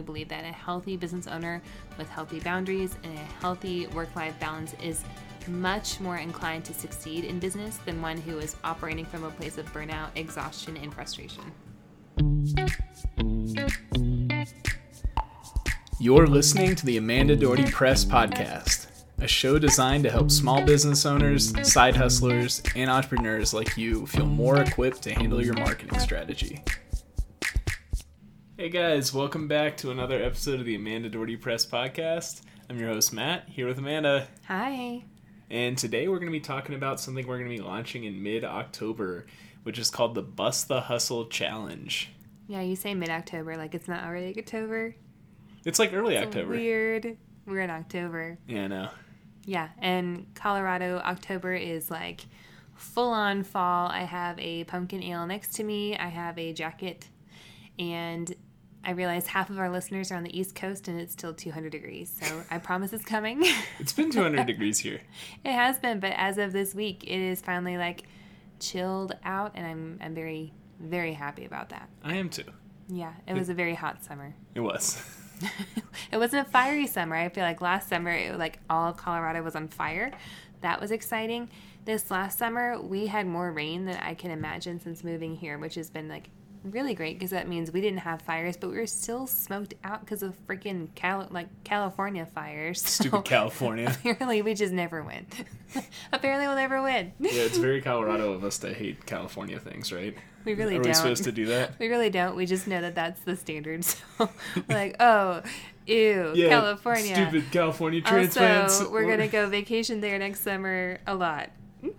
strongly believe that a healthy business owner with healthy boundaries and a healthy work life balance is much more inclined to succeed in business than one who is operating from a place of burnout, exhaustion, and frustration. You're listening to the Amanda Doherty Press Podcast, a show designed to help small business owners, side hustlers, and entrepreneurs like you feel more equipped to handle your marketing strategy. Hey guys, welcome back to another episode of the Amanda Doherty Press Podcast. I'm your host, Matt, here with Amanda. Hi. And today we're going to be talking about something we're going to be launching in mid October, which is called the Bust the Hustle Challenge. Yeah, you say mid October, like it's not already October. It's like early It's October. Weird. We're in October. Yeah, I know. Yeah, and Colorado October is like full on fall. I have a pumpkin ale next to me. I have a jacket, and I realize half of our listeners are on the East Coast, and it's still 200 degrees. So I promise it's coming. It's been 200 degrees here. it has been, but as of this week, it is finally like chilled out, and I'm I'm very very happy about that. I am too. Yeah, it was a very hot summer. It was. it wasn't a fiery summer. I feel like last summer, it, like all of Colorado was on fire. That was exciting. This last summer, we had more rain than I can imagine since moving here, which has been like really great because that means we didn't have fires, but we were still smoked out because of freaking Cal- like California fires. So Stupid California. Apparently, we just never win. apparently, we'll never win. Yeah, it's very Colorado of us to hate California things, right? We really Are don't. we supposed to do that? We really don't. We just know that that's the standard. So like, oh, ew, Yeah, California. Stupid California transplants. Also, we're gonna go vacation there next summer a lot.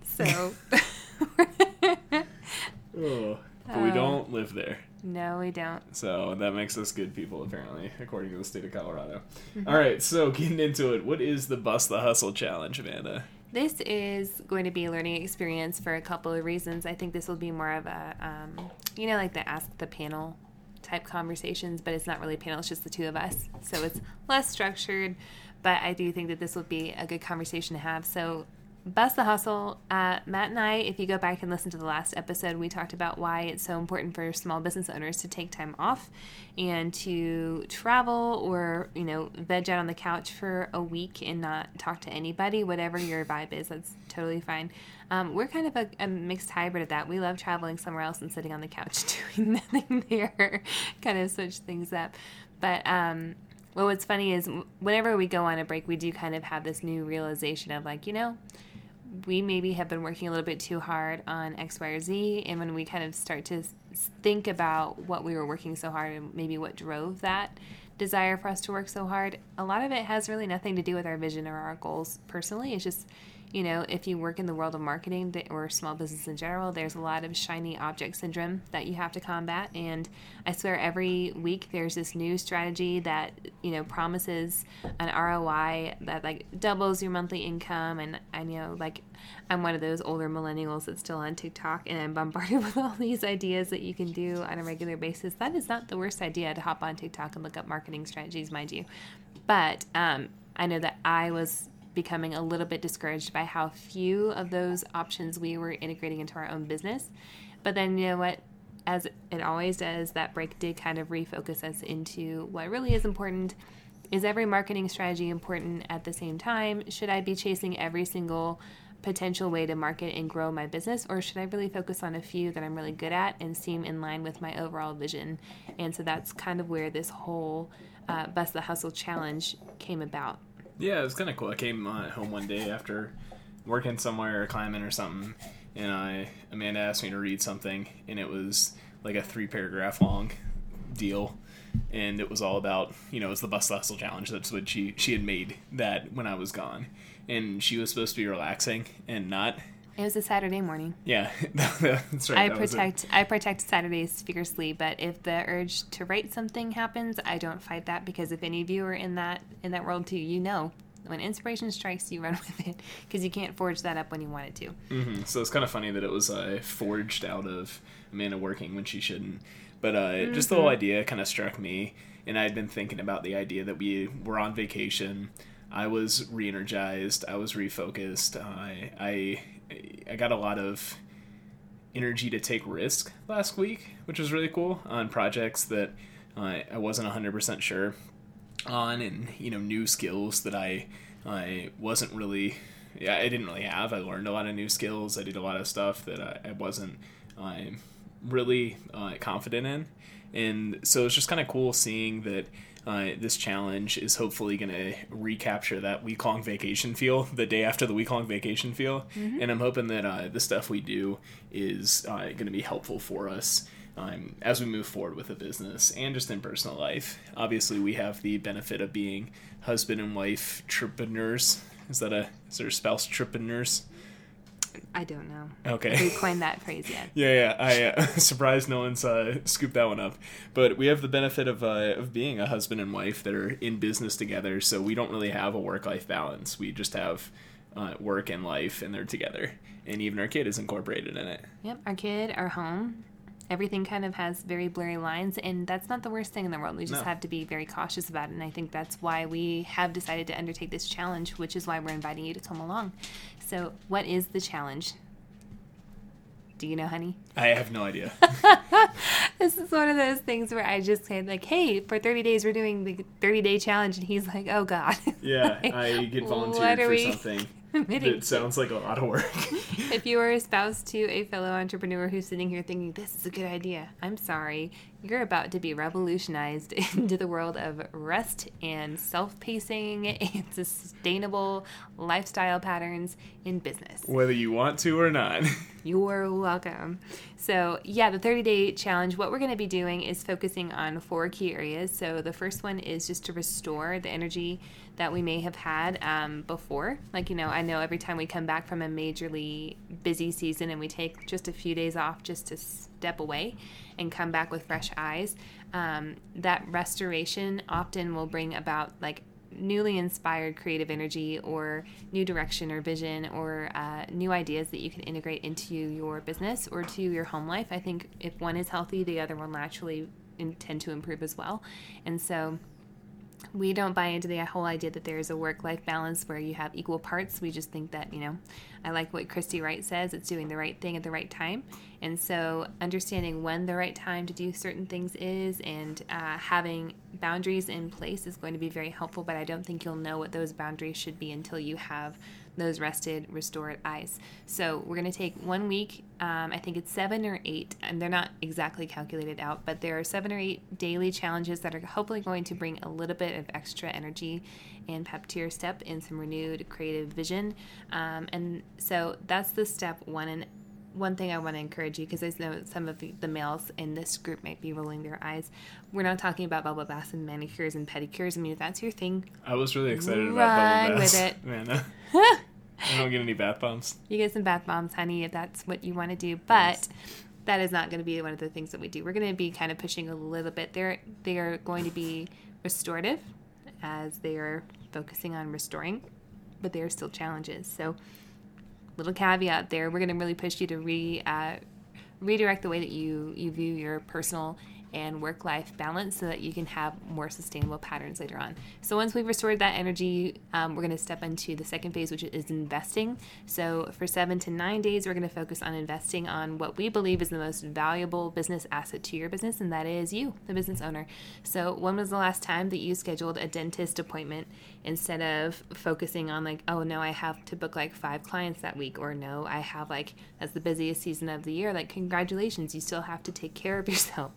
So Oh, but we Uh, don't live there. no, we don't. So that makes us good people, apparently, according to the state of Colorado. Mm-hmm. All right, so getting into it, what is the Bust the Hustle Challenge, Amanda? This is going to be a learning experience for a couple of reasons. I think this will be more of a, um, you know, like the ask the panel type conversations, but it's not really a panel, it's just the two of us. So it's less structured, but I do think that this will be a good conversation to have. So, Bust the Hustle, uh, Matt and I, if you go back and listen to the last episode, we talked about why it's so important for small business owners to take time off and to travel or, you know, veg out on the couch for a week and not talk to anybody, whatever your vibe is, that's totally fine. Um, we're kind of a, a mixed hybrid of that. We love traveling somewhere else and sitting on the couch doing nothing there, kind of switch things up. But, um, well, what's funny is whenever we go on a break, we do kind of have this new realization of like, you know, we maybe have been working a little bit too hard on X, Y, or Z. And when we kind of start to think about what we were working so hard and maybe what drove that desire for us to work so hard, a lot of it has really nothing to do with our vision or our goals personally. It's just, you know, if you work in the world of marketing or small business in general, there's a lot of shiny object syndrome that you have to combat. And I swear every week there's this new strategy that, you know, promises an ROI that like doubles your monthly income. And I know, like, I'm one of those older millennials that's still on TikTok and I'm bombarded with all these ideas that you can do on a regular basis. That is not the worst idea to hop on TikTok and look up marketing strategies, mind you. But um, I know that I was becoming a little bit discouraged by how few of those options we were integrating into our own business. But then, you know what? As it always does, that break did kind of refocus us into what really is important. Is every marketing strategy important at the same time? Should I be chasing every single potential way to market and grow my business, or should I really focus on a few that I'm really good at and seem in line with my overall vision? And so that's kind of where this whole uh, Bust the Hustle challenge came about. Yeah, it was kind of cool. I came uh, home one day after working somewhere or climbing or something, and I Amanda asked me to read something, and it was like a three paragraph long deal, and it was all about you know it was the bus hustle challenge. That's what she she had made that when I was gone, and she was supposed to be relaxing and not. It was a Saturday morning. Yeah, that's right. I that protect I protect Saturdays fiercely, but if the urge to write something happens, I don't fight that because if any of you are in that in that world too, you know when inspiration strikes, you run with it because you can't forge that up when you want it to. hmm So it's kind of funny that it was uh, forged out of Amanda working when she shouldn't. But uh, just the whole idea kind of struck me, and I'd been thinking about the idea that we were on vacation. I was re-energized. I was refocused. I I I got a lot of energy to take risk last week, which was really cool on projects that I I wasn't 100% sure on and you know new skills that I I wasn't really yeah I didn't really have I learned a lot of new skills I did a lot of stuff that I, I wasn't um, really uh, confident in and so it's just kind of cool seeing that uh, this challenge is hopefully going to recapture that week long vacation feel the day after the week long vacation feel. Mm-hmm. And I'm hoping that uh, the stuff we do is uh, going to be helpful for us um, as we move forward with the business and just in personal life. Obviously, we have the benefit of being husband and wife entrepreneurs. Is that a is there a spouse entrepreneurs? I don't know. Okay. We coined that phrase yet. yeah, yeah. I uh, surprised no one's uh, scooped that one up. But we have the benefit of uh, of being a husband and wife that are in business together, so we don't really have a work life balance. We just have uh, work and life, and they're together. And even our kid is incorporated in it. Yep, our kid, our home, everything kind of has very blurry lines and that's not the worst thing in the world. We just No. have to be very cautious about it and i think that's why we have decided to undertake this challenge which is why we're inviting you to come along. So what is the challenge? Do you know honey? I have no idea. this is one of those things where i just say like hey for 30 days we're doing the 30 day challenge and he's like oh god. Yeah, Like, I get volunteered for we something admitting that sounds like a lot of work. if you are a spouse to a fellow entrepreneur who's sitting here thinking this is a good idea, I'm sorry. You're about to be revolutionized into the world of rest and self pacing and sustainable lifestyle patterns in business. Whether you want to or not. You're welcome. So, yeah, the 30 day challenge, what we're going to be doing is focusing on four key areas. So, the first one is just to restore the energy that we may have had um, before. Like, you know, I know every time we come back from a majorly busy season and we take just a few days off just to step away and come back with fresh eyes, um, that restoration often will bring about like newly inspired creative energy or new direction or vision or uh, new ideas that you can integrate into your business or to your home life. I think if one is healthy, the other will naturally intend to improve as well. And so we don't buy into the whole idea that there is a work life balance where you have equal parts. We just think that, you know, I like what Christy Wright says it's doing the right thing at the right time. And so understanding when the right time to do certain things is and uh, having boundaries in place is going to be very helpful. But I don't think you'll know what those boundaries should be until you have those rested, restored eyes. So we're going to take one week. Um, I think it's seven or eight, and they're not exactly calculated out, but there are seven or eight daily challenges that are hopefully going to bring a little bit of extra energy and pep to your step and some renewed creative vision. Um, and so that's the step one. And one thing I want to encourage you because I know some of the, the males in this group might be rolling their eyes. We're not talking about bubble baths and manicures and pedicures. I mean, if that's your thing, I was really excited about bubble with baths. it. Man, uh, I don't get any bath bombs. you get some bath bombs, honey, if that's what you want to do. But that is not going to be one of the things that we do. We're going to be kind of pushing a little bit. They're they are going to be restorative, as they are focusing on restoring, but they are still challenges. So, little caveat there. We're going to really push you to re uh, redirect the way that you you view your personal and work life balance so that you can have more sustainable patterns later on. So, once we've restored that energy, um, we're going to step into the second phase, which is investing. So, for seven to nine days, we're going to focus on investing on what we believe is the most valuable business asset to your business, and that is you, the business owner. So, when was the last time that you scheduled a dentist appointment instead of focusing on, like, oh no, I have to book like five clients that week, or no, I have like, that's the busiest season of the year? Like, congratulations, you still have to take care of yourself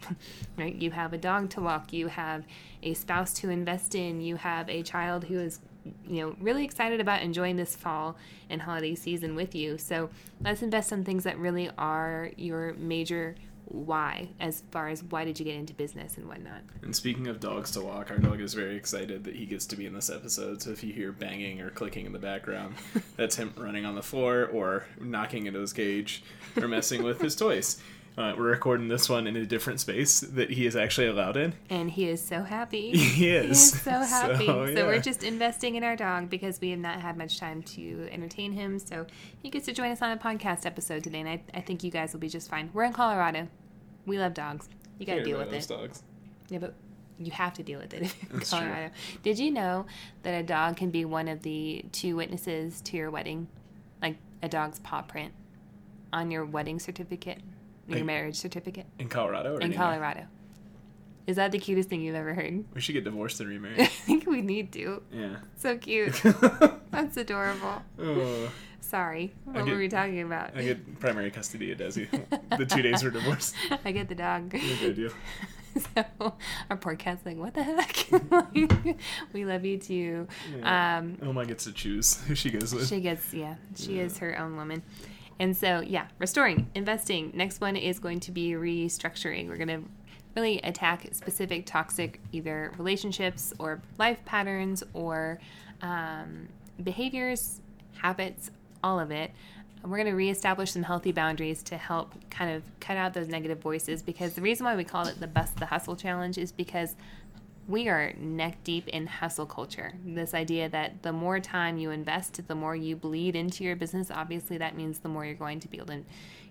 right? You have a dog to walk, you have a spouse to invest in, you have a child who is you know really excited about enjoying this fall and holiday season with you. So let's invest in things that really are your major why as far as why did you get into business and whatnot. And speaking of dogs to walk, our dog is very excited that he gets to be in this episode. So if you hear banging or clicking in the background, that's him running on the floor or knocking into his cage or messing with his toys. Uh, we're recording this one in a different space that he is actually allowed in. And he is so happy. He is. He is so happy. So, yeah. we're just investing in our dog because we have not had much time to entertain him. So he gets to join us on a podcast episode today, and I, I think you guys will be just fine. We're in Colorado. We love dogs. You got to deal with it. dogs. Yeah, but you have to deal with it in That's true. Colorado. Did you know that a dog can be one of the two witnesses to your wedding? Like a dog's paw print on your wedding certificate, your marriage certificate In Colorado or in anywhere? Colorado. Is that the cutest thing you've ever heard? We should get divorced and remarried. I think we need to. yeah. So cute. That's adorable. oh, Sorry. What get- were we talking about? I get primary custody of Desi. the two days we're divorced. I get the dog. No good deal. so our poor cat's like, what the heck? we love you too. Yeah. Um, Oma gets to choose who she goes with. she gets, yeah, she Yeah. is her own woman. And so, yeah, restoring, investing. Next one is going to be restructuring. We're going to really attack specific toxic either relationships or life patterns or um, behaviors, habits, all of it. We're going to reestablish some healthy boundaries to help kind of cut out those negative voices because the reason why we call it the Bust the Hustle Challenge is because we are neck deep in hustle culture. This idea that the more time you invest, the more you bleed into your business. Obviously, that means the more you're going to be able to,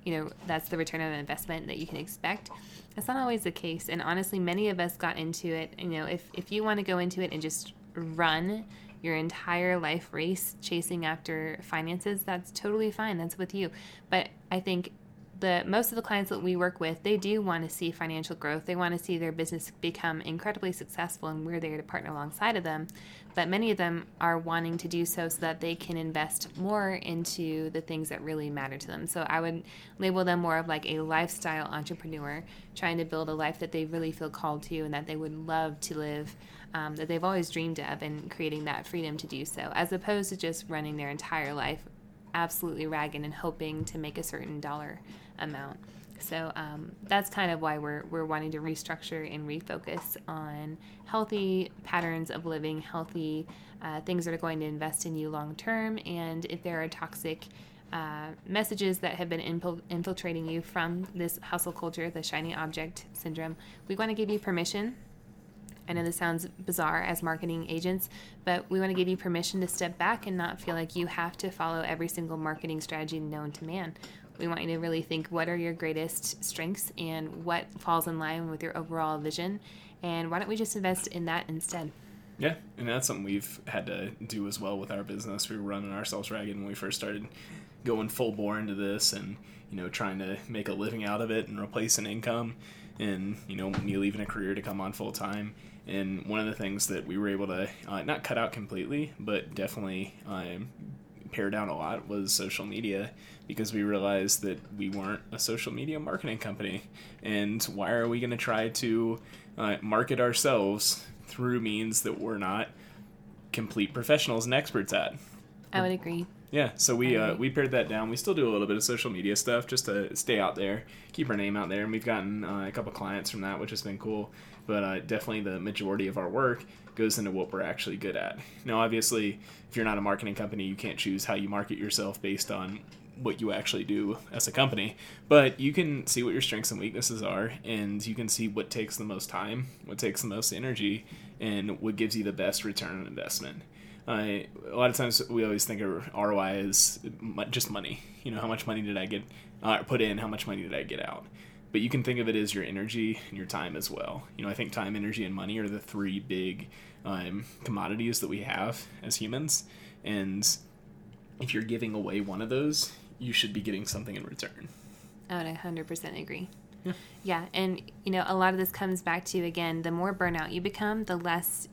you know, that's the return on investment that you can expect. That's not always the case. And honestly, many of us got into it. You know, if, if you want to go into it and just run your entire life race chasing after finances, that's totally fine. That's with you. But I think most of the clients that we work with, they do want to see financial growth. They want to see their business become incredibly successful, and we're there to partner alongside of them. But many of them are wanting to do so so that they can invest more into the things that really matter to them. So I would label them more of like a lifestyle entrepreneur, trying to build a life that they really feel called to and that they would love to live. Um, that they've always dreamed of and creating that freedom to do so, as opposed to just running their entire life absolutely ragged and hoping to make a certain dollar amount. So um, that's kind of why we're, we're wanting to restructure and refocus on healthy patterns of living, healthy uh, things that are going to invest in you long term. And if there are toxic uh, messages that have been infil- infiltrating you from this hustle culture, the shiny object syndrome, we want to give you permission I know this sounds bizarre as marketing agents, but we want to give you permission to step back and not feel like you have to follow every single marketing strategy known to man. We want you to really think what are your greatest strengths and what falls in line with your overall vision, and why don't we just invest in that instead? Yeah, and that's something we've had to do as well with our business. We were running ourselves ragged when we first started going full bore into this and, you know, trying to make a living out of it and replace an income and, you know, me leaving a career to come on full time. And one of the things that we were able to uh, not cut out completely, but definitely um, pare down a lot was social media because we realized that we weren't a social media marketing company. And why are we going to try to uh, market ourselves through means that we're not complete professionals and experts at? I would agree. Yeah, so we uh, we pared that down. We still do a little bit of social media stuff just to stay out there, keep our name out there, and we've gotten uh, a couple clients from that, which has been cool. But uh, definitely the majority of our work goes into what we're actually good at. Now, obviously, if you're not a marketing company, you can't choose how you market yourself based on what you actually do as a company, but you can see what your strengths and weaknesses are, and you can see what takes the most time, what takes the most energy, and what gives you the best return on investment. Uh, a lot of times we always think of ROI as just money. You know, how much money did I get uh, put in? How much money did I get out? But you can think of it as your energy and your time as well. You know, I think time, energy, and money are the three big um, commodities that we have as humans. And if you're giving away one of those, you should be getting something in return. I would 100% agree. Yeah. Yeah, and you know, a lot of this comes back to again, the more burnout you become, the less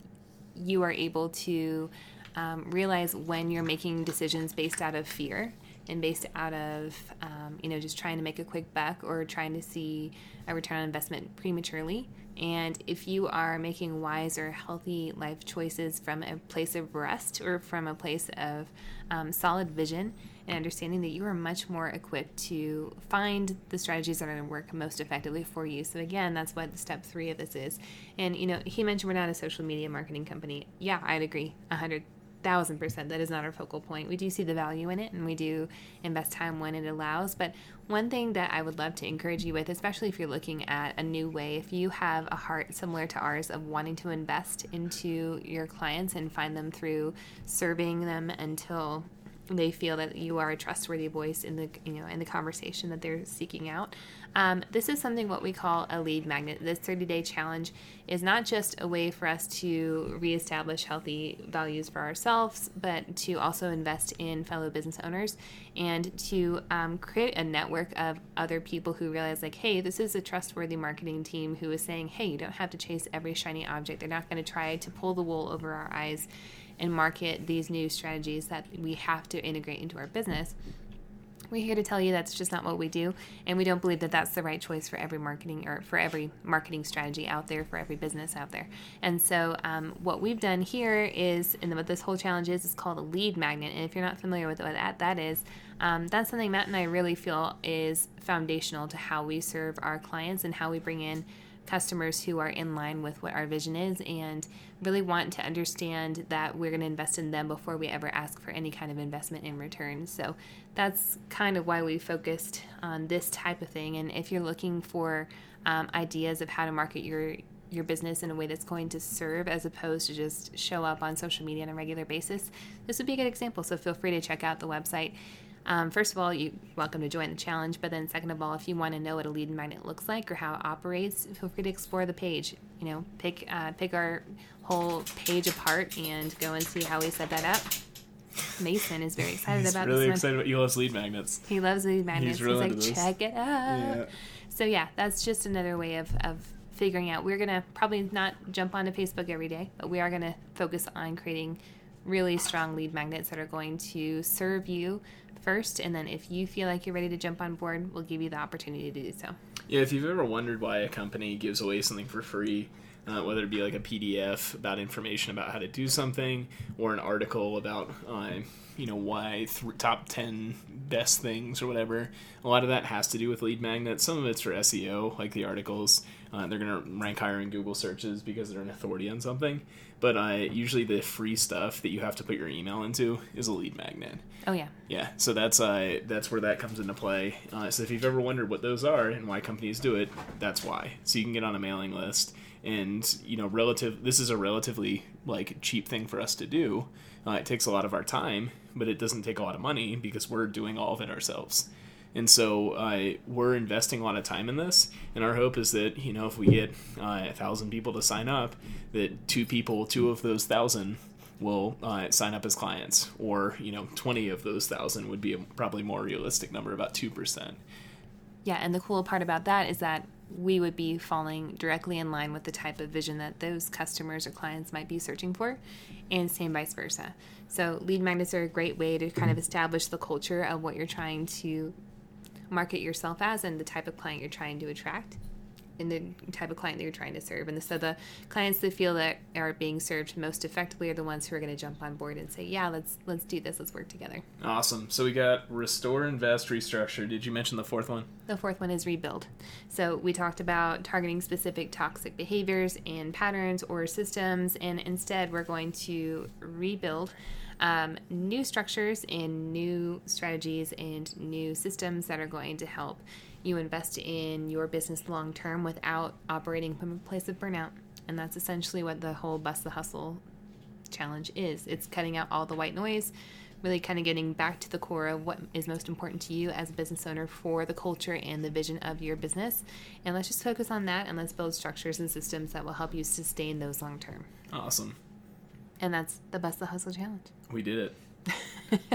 you are able to um, realize when you're making decisions based out of fear and based out of um, you know just trying to make a quick buck or trying to see a return on investment prematurely and if you are making wise or healthy life choices from a place of rest or from a place of um, solid vision and understanding that you are much more equipped to find the strategies that are going to work most effectively for you. So again, that's what step three of this is. And you know, he mentioned we're not a social media marketing company. Yeah, I'd agree, a hundred thousand percent. That is not our focal point. We do see the value in it, and we do invest time when it allows. But one thing that I would love to encourage you with, especially if you're looking at a new way, if you have a heart similar to ours of wanting to invest into your clients and find them through serving them until they feel that you are a trustworthy voice in the you know in the conversation that they're seeking out. Um, this is something what we call a lead magnet. This 30 day challenge is not just a way for us to reestablish healthy values for ourselves, but to also invest in fellow business owners and to um, create a network of other people who realize, like, hey, this is a trustworthy marketing team who is saying, hey, you don't have to chase every shiny object. They're not going to try to pull the wool over our eyes and market these new strategies that we have to integrate into our business. We're here to tell you that's just not what we do, and we don't believe that that's the right choice for every marketing or for every marketing strategy out there, for every business out there. And so, um, what we've done here is, and what this whole challenge is, is called a lead magnet. And if you're not familiar with what that, that is, um, that's something Matt and I really feel is foundational to how we serve our clients and how we bring in customers who are in line with what our vision is and really want to understand that we're going to invest in them before we ever ask for any kind of investment in return. So that's kind of why we focused on this type of thing. And if you're looking for um, ideas of how to market your your business in a way that's going to serve as opposed to just show up on social media on a regular basis, this would be a good example. So feel free to check out the website. Um, first of all, you're welcome to join the challenge. But then, second of all, if you want to know what a lead magnet looks like or how it operates, feel free to explore the page. You know, pick uh, pick our whole page apart and go and see how we set that up. Mason is very excited He's about really this excited about he loves lead magnets. He loves lead magnets. He's, really like, into this. check it out. Yeah. So yeah, that's just another way of, of figuring out. We're gonna probably not jump onto Facebook every day, but we are gonna focus on creating really strong lead magnets that are going to serve you first, and then if you feel like you're ready to jump on board, we'll give you the opportunity to do so. Yeah, if you've ever wondered why a company gives away something for free, uh, whether it be like a PDF about information about how to do something, or an article about, uh, you know, why th- top 10 best things or whatever, a lot of that has to do with lead magnets. Some of it's for SEO, like the articles. Uh, they're going to rank higher in Google searches because they're an authority on something. But uh, usually the free stuff that you have to put your email into is a lead magnet. Oh yeah, Yeah, so that's uh, that's where that comes into play. Uh, so if you've ever wondered what those are and why companies do it, that's why. So you can get on a mailing list, and you know, relative. This is a relatively like cheap thing for us to do. Uh, it takes a lot of our time, but it doesn't take a lot of money because we're doing all of it ourselves. And so uh, we're investing a lot of time in this, and our hope is that you know if we get uh, a thousand people to sign up, that two people, two of those thousand will uh, sign up as clients, or you know, twenty of those thousand would be a probably more realistic number, about two percent. yeah. And the cool part about that is that we would be falling directly in line with the type of vision that those customers or clients might be searching for, and same vice versa. So lead magnets are a great way to kind of establish the culture of what you're trying to market yourself as and the type of client you're trying to attract and the type of client that you're trying to serve. And so the clients that feel that are being served most effectively are the ones who are going to jump on board and say, "Yeah, let's let's do this. Let's work together." Awesome. So we got restore, invest, restructure. Did you mention the fourth one? The fourth one is rebuild. So we talked about targeting specific toxic behaviors and patterns or systems, and instead we're going to rebuild um, new structures and new strategies and new systems that are going to help you invest in your business long term without operating from a place of burnout. And that's essentially what the whole bust the hustle challenge is. It's cutting out all the white noise, really kind of getting back to the core of what is most important to you as a business owner for the culture and the vision of your business. And let's just focus on that and let's build structures and systems that will help you sustain those long term. Awesome. And that's the bust the hustle challenge. We did it.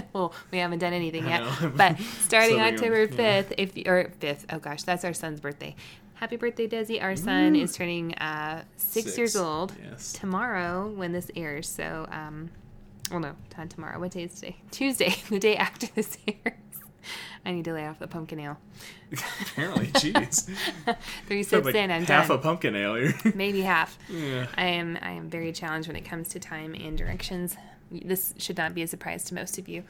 well, we haven't done anything yet, but starting So October yeah. fifth, if or fifth, oh gosh, that's our son's birthday. Happy birthday, Desi! Our son is turning uh, six, Six. years old Yes. tomorrow when this airs. So, um, well, no, not tomorrow. What day is today? Tuesday, the day after this airs. I need to lay off the pumpkin ale. Apparently, jeez. Three sips like in, I'm half done. a pumpkin ale. Maybe half. yeah. I am I am very challenged when it comes to time and directions. This should not be a surprise to most of you.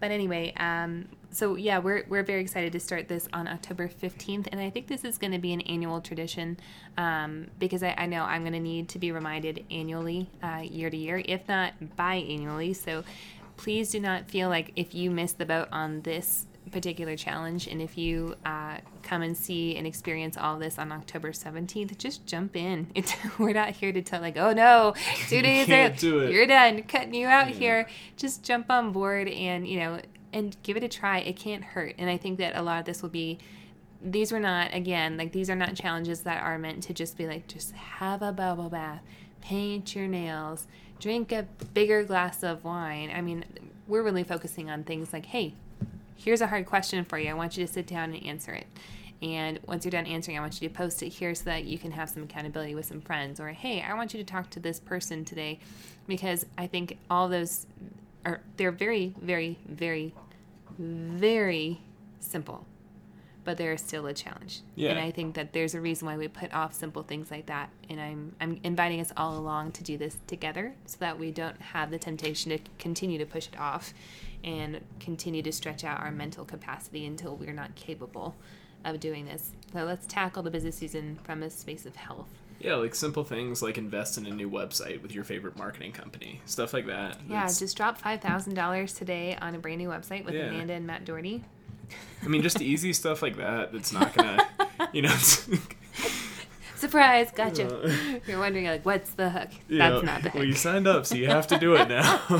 But anyway, um, so yeah, we're, we're very excited to start this on October 15th. And I think this is going to be an annual tradition um, because I, I know I'm going to need to be reminded annually, uh, year to year, if not biannually. So please do not feel like if you miss the boat on this particular challenge and if you uh, come and see and experience all this on october 17th just jump in it's, we're not here to tell like oh no two days can't out, do it." you're done cutting you out Yeah. here just jump on board and you know and give it a try. It can't hurt. And I think that a lot of this will be these were not again like these are not challenges that are meant to just be like just have a bubble bath paint your nails drink a bigger glass of wine i mean we're really focusing on things like hey here's a hard question for you i want you to sit down and answer it and once you're done answering i want you to post it here so that you can have some accountability with some friends or hey i want you to talk to this person today because i think all those are they're very very very very simple but they're still a challenge. Yeah. And I think that there's a reason why we put off simple things like that. And I'm I'm inviting us all along to do this together so that we don't have the temptation to continue to push it off and continue to stretch out our mental capacity until we're not capable of doing this. So let's tackle the business season from a space of health. Yeah, like simple things like invest in a new website with your favorite marketing company, stuff like that. Yeah, It's- just drop five thousand dollars today on a brand new website with Yeah. Amanda and Matt Doherty. I mean, just easy stuff like that. That's not gonna, you know. Surprise, gotcha. Uh, You're wondering like, what's the hook? That's know, not the hook. Well, you signed up, so you have to do it now.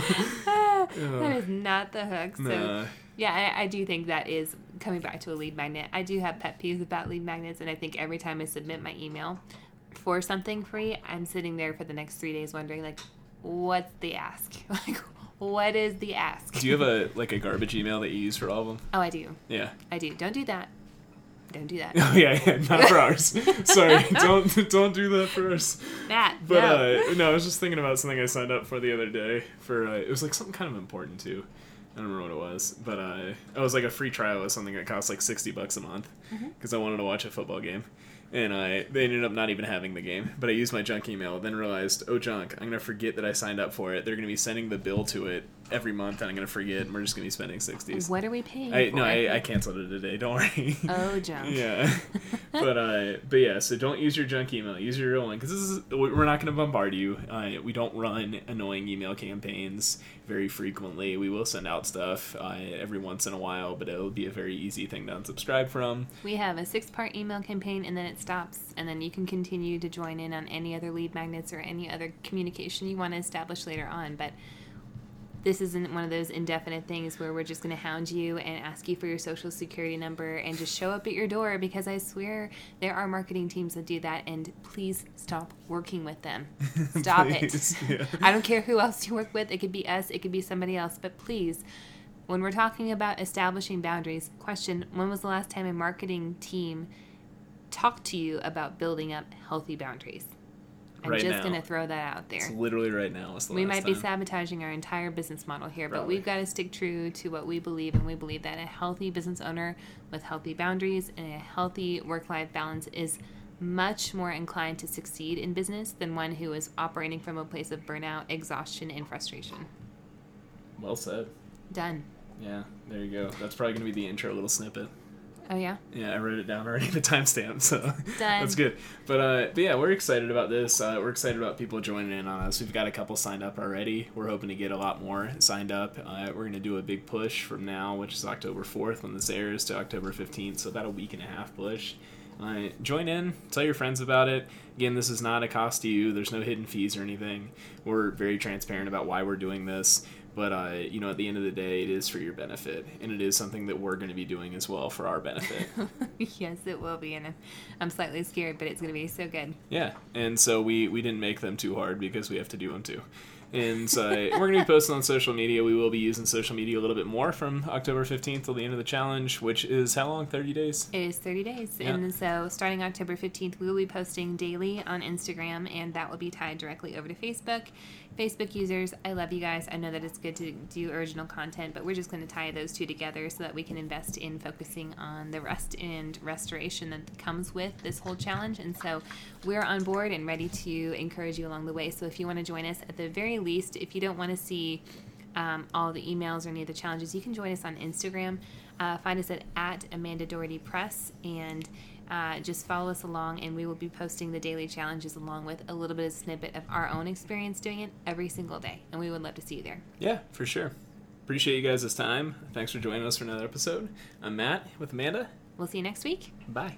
that is not the hook. So Nah. yeah, I, I do think that is coming back to a lead magnet. I do have pet peeves about lead magnets, and I think every time I submit my email for something free, I'm sitting there for the next three days wondering like, what's the ask? Like, what is the ask? Do you have a like a garbage email that you use for all of them? Oh, I do. Yeah. I do. Don't do that. Don't do that. Oh yeah, yeah, not for ours. Sorry, don't don't do that for us. Matt, But no. uh, no, I was just thinking about something I signed up for the other day. For uh, it was like something kind of important too. I don't remember what it was, but uh, it was like a free trial of something that cost like sixty bucks a month Mm-hmm. because I wanted to watch a football game, and I they ended up not even having the game. But I used my junk email, then realized, oh junk, I'm gonna forget that I signed up for it. They're gonna be sending the bill to it every month, and I'm gonna forget. and We're just gonna be spending sixties. what are we paying I for? no, I, I canceled it today. Don't worry. Oh, junk. yeah, but uh, but yeah. So don't use your junk email. Use your real one because this is we're not going to bombard you. Uh, we don't run annoying email campaigns very frequently. We will send out stuff uh, every once in a while, but it'll be a very easy thing to unsubscribe from. We have a six part email campaign and then it stops. And then you can continue to join in on any other lead magnets or any other communication you want to establish later on. But this isn't one of those indefinite things where we're just going to hound you and ask you for your social security number and just show up at your door because I swear there are marketing teams that do that. And please stop working with them. Stop it. yeah. I don't care who else you work with. It could be us, it could be somebody else. But please, when we're talking about establishing boundaries, question when was the last time a marketing team talked to you about building up healthy boundaries? I'm Right just going to throw that out there. It's literally right now. We might be time. sabotaging our entire business model here, but we've got to stick true to what we believe, and we believe that a healthy business owner with healthy boundaries and a healthy work life balance is much more inclined to succeed in business than one who is operating from a place of burnout, exhaustion, and frustration. Well said. Done. Yeah, there you go. That's probably going to be the intro little snippet. Oh, yeah? Yeah, I wrote it down already, the timestamp, so Done. that's good. But uh, but yeah, we're excited about this. Uh, we're excited about people joining in on us. We've got a couple signed up already. We're hoping to get a lot more signed up. Uh, we're gonna do a big push from now, which is October fourth when this airs, to October fifteenth. So about a week and a half push. Uh, join in, tell your friends about it. Again, this is not a cost to you. There's no hidden fees or anything. We're very transparent about why we're doing this. But uh, you know, at the end of the day, it is for your benefit, and it is something that we're going to be doing as well for our benefit. yes, it will be, and I'm- I'm slightly scared, but it's going to be so good. Yeah, and so we we didn't make them too hard because we have to do them too. And so we're going to be posting on social media. We will be using social media a little bit more from October 15th till the end of the challenge, which is how long? 30 days? It is 30 days. Yeah. And so starting October 15th, we will be posting daily on Instagram, and that will be tied directly over to Facebook. Facebook users, I love you guys. I know that it's good to do original content, but we're just going to tie those two together so that we can invest in focusing on the rest and restoration that comes with this whole challenge. And so we're on board and ready to encourage you along the way. So if you want to join us, at the very least, if you don't want to see um, all the emails or any of the challenges, you can join us on Instagram. Uh, find us at, at Amanda Doherty Press and uh, just follow us along, and we will be posting the daily challenges along with a little bit of snippet of our own experience doing it every single day. And we would love to see you there. Yeah, for sure. Appreciate you guys' time. Thanks for joining us for another episode. I'm Matt with Amanda. We'll see you next week. Bye.